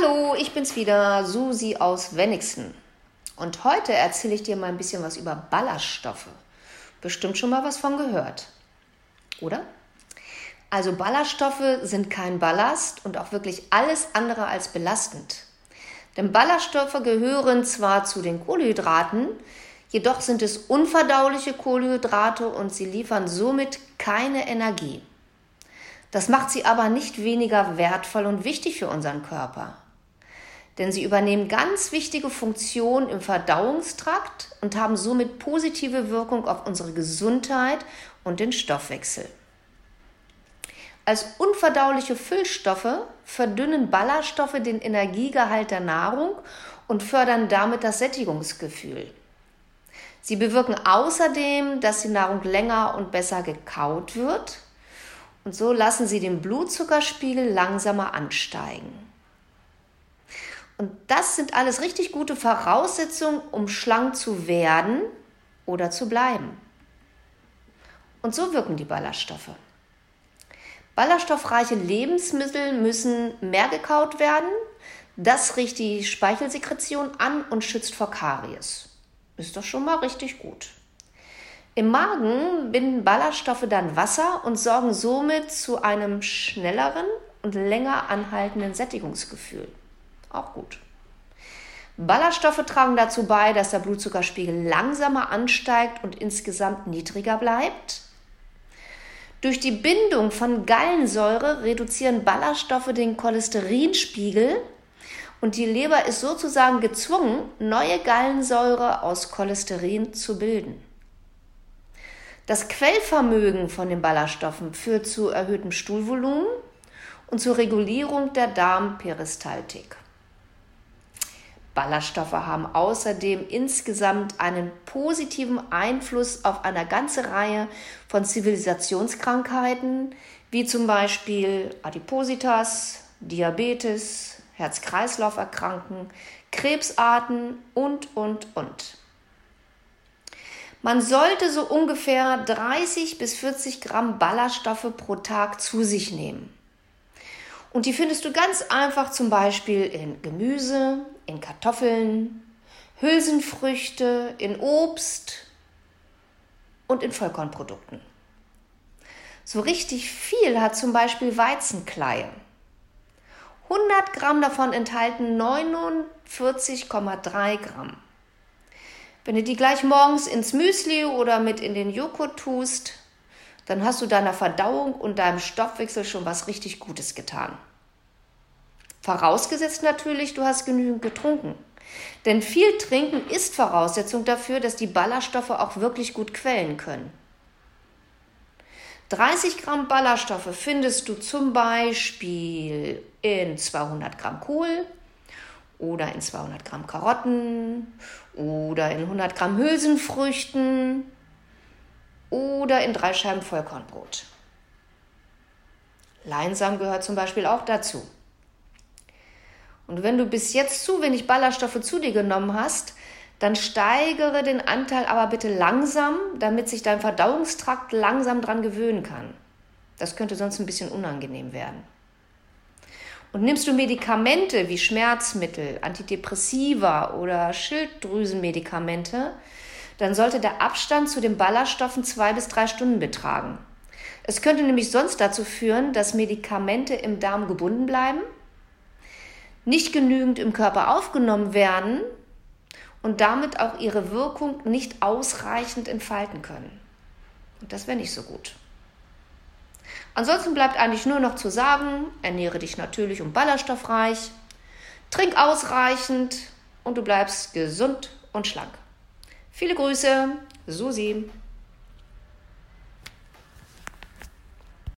Hallo, ich bin's wieder, Susi aus Wenigsen. Und heute erzähle ich dir mal ein bisschen was über Ballaststoffe. Bestimmt schon mal was von gehört. Oder? Also Ballaststoffe sind kein Ballast und auch wirklich alles andere als belastend. Denn Ballaststoffe gehören zwar zu den Kohlenhydraten, jedoch sind es unverdauliche Kohlenhydrate und sie liefern somit keine Energie. Das macht sie aber nicht weniger wertvoll und wichtig für unseren Körper. Denn sie übernehmen ganz wichtige Funktionen im Verdauungstrakt und haben somit positive Wirkung auf unsere Gesundheit und den Stoffwechsel. Als unverdauliche Füllstoffe verdünnen Ballaststoffe den Energiegehalt der Nahrung und fördern damit das Sättigungsgefühl. Sie bewirken außerdem, dass die Nahrung länger und besser gekaut wird und so lassen sie den Blutzuckerspiegel langsamer ansteigen. Und das sind alles richtig gute Voraussetzungen, um schlank zu werden oder zu bleiben. Und so wirken die Ballaststoffe. Ballaststoffreiche Lebensmittel müssen mehr gekaut werden. Das riecht die Speichelsekretion an und schützt vor Karies. Ist doch schon mal richtig gut. Im Magen binden Ballaststoffe dann Wasser und sorgen somit zu einem schnelleren und länger anhaltenden Sättigungsgefühl. Auch gut. Ballaststoffe tragen dazu bei, dass der Blutzuckerspiegel langsamer ansteigt und insgesamt niedriger bleibt. Durch die Bindung von Gallensäure reduzieren Ballaststoffe den Cholesterinspiegel und die Leber ist sozusagen gezwungen, neue Gallensäure aus Cholesterin zu bilden. Das Quellvermögen von den Ballaststoffen führt zu erhöhtem Stuhlvolumen und zur Regulierung der Darmperistaltik. Ballaststoffe haben außerdem insgesamt einen positiven Einfluss auf eine ganze Reihe von Zivilisationskrankheiten, wie zum Beispiel Adipositas, Diabetes, Herz-Kreislauf-Erkranken, Krebsarten und, und, und. Man sollte so ungefähr 30 bis 40 Gramm Ballaststoffe pro Tag zu sich nehmen. Und die findest du ganz einfach zum Beispiel in Gemüse, in Kartoffeln, Hülsenfrüchte, in Obst und in Vollkornprodukten. So richtig viel hat zum Beispiel Weizenkleie. 100 Gramm davon enthalten 49,3 Gramm. Wenn du die gleich morgens ins Müsli oder mit in den Joghurt tust, dann hast du deiner Verdauung und deinem Stoffwechsel schon was richtig Gutes getan. Vorausgesetzt natürlich, du hast genügend getrunken. Denn viel Trinken ist Voraussetzung dafür, dass die Ballaststoffe auch wirklich gut quellen können. 30 Gramm Ballaststoffe findest du zum Beispiel in 200 Gramm Kohl, oder in 200 Gramm Karotten oder in 100 Gramm Hülsenfrüchten oder in drei Scheiben Vollkornbrot. Leinsamen gehört zum Beispiel auch dazu. Und wenn du bis jetzt zu wenig Ballaststoffe zu dir genommen hast, dann steigere den Anteil aber bitte langsam, damit sich dein Verdauungstrakt langsam dran gewöhnen kann. Das könnte sonst ein bisschen unangenehm werden. Und nimmst du Medikamente wie Schmerzmittel, Antidepressiva oder Schilddrüsenmedikamente, dann sollte der Abstand zu den Ballaststoffen zwei bis drei Stunden betragen. Es könnte nämlich sonst dazu führen, dass Medikamente im Darm gebunden bleiben, nicht genügend im Körper aufgenommen werden und damit auch ihre Wirkung nicht ausreichend entfalten können. Und das wäre nicht so gut. Ansonsten bleibt eigentlich nur noch zu sagen, ernähre dich natürlich und ballaststoffreich, trink ausreichend und du bleibst gesund und schlank. Viele Grüße, Susi.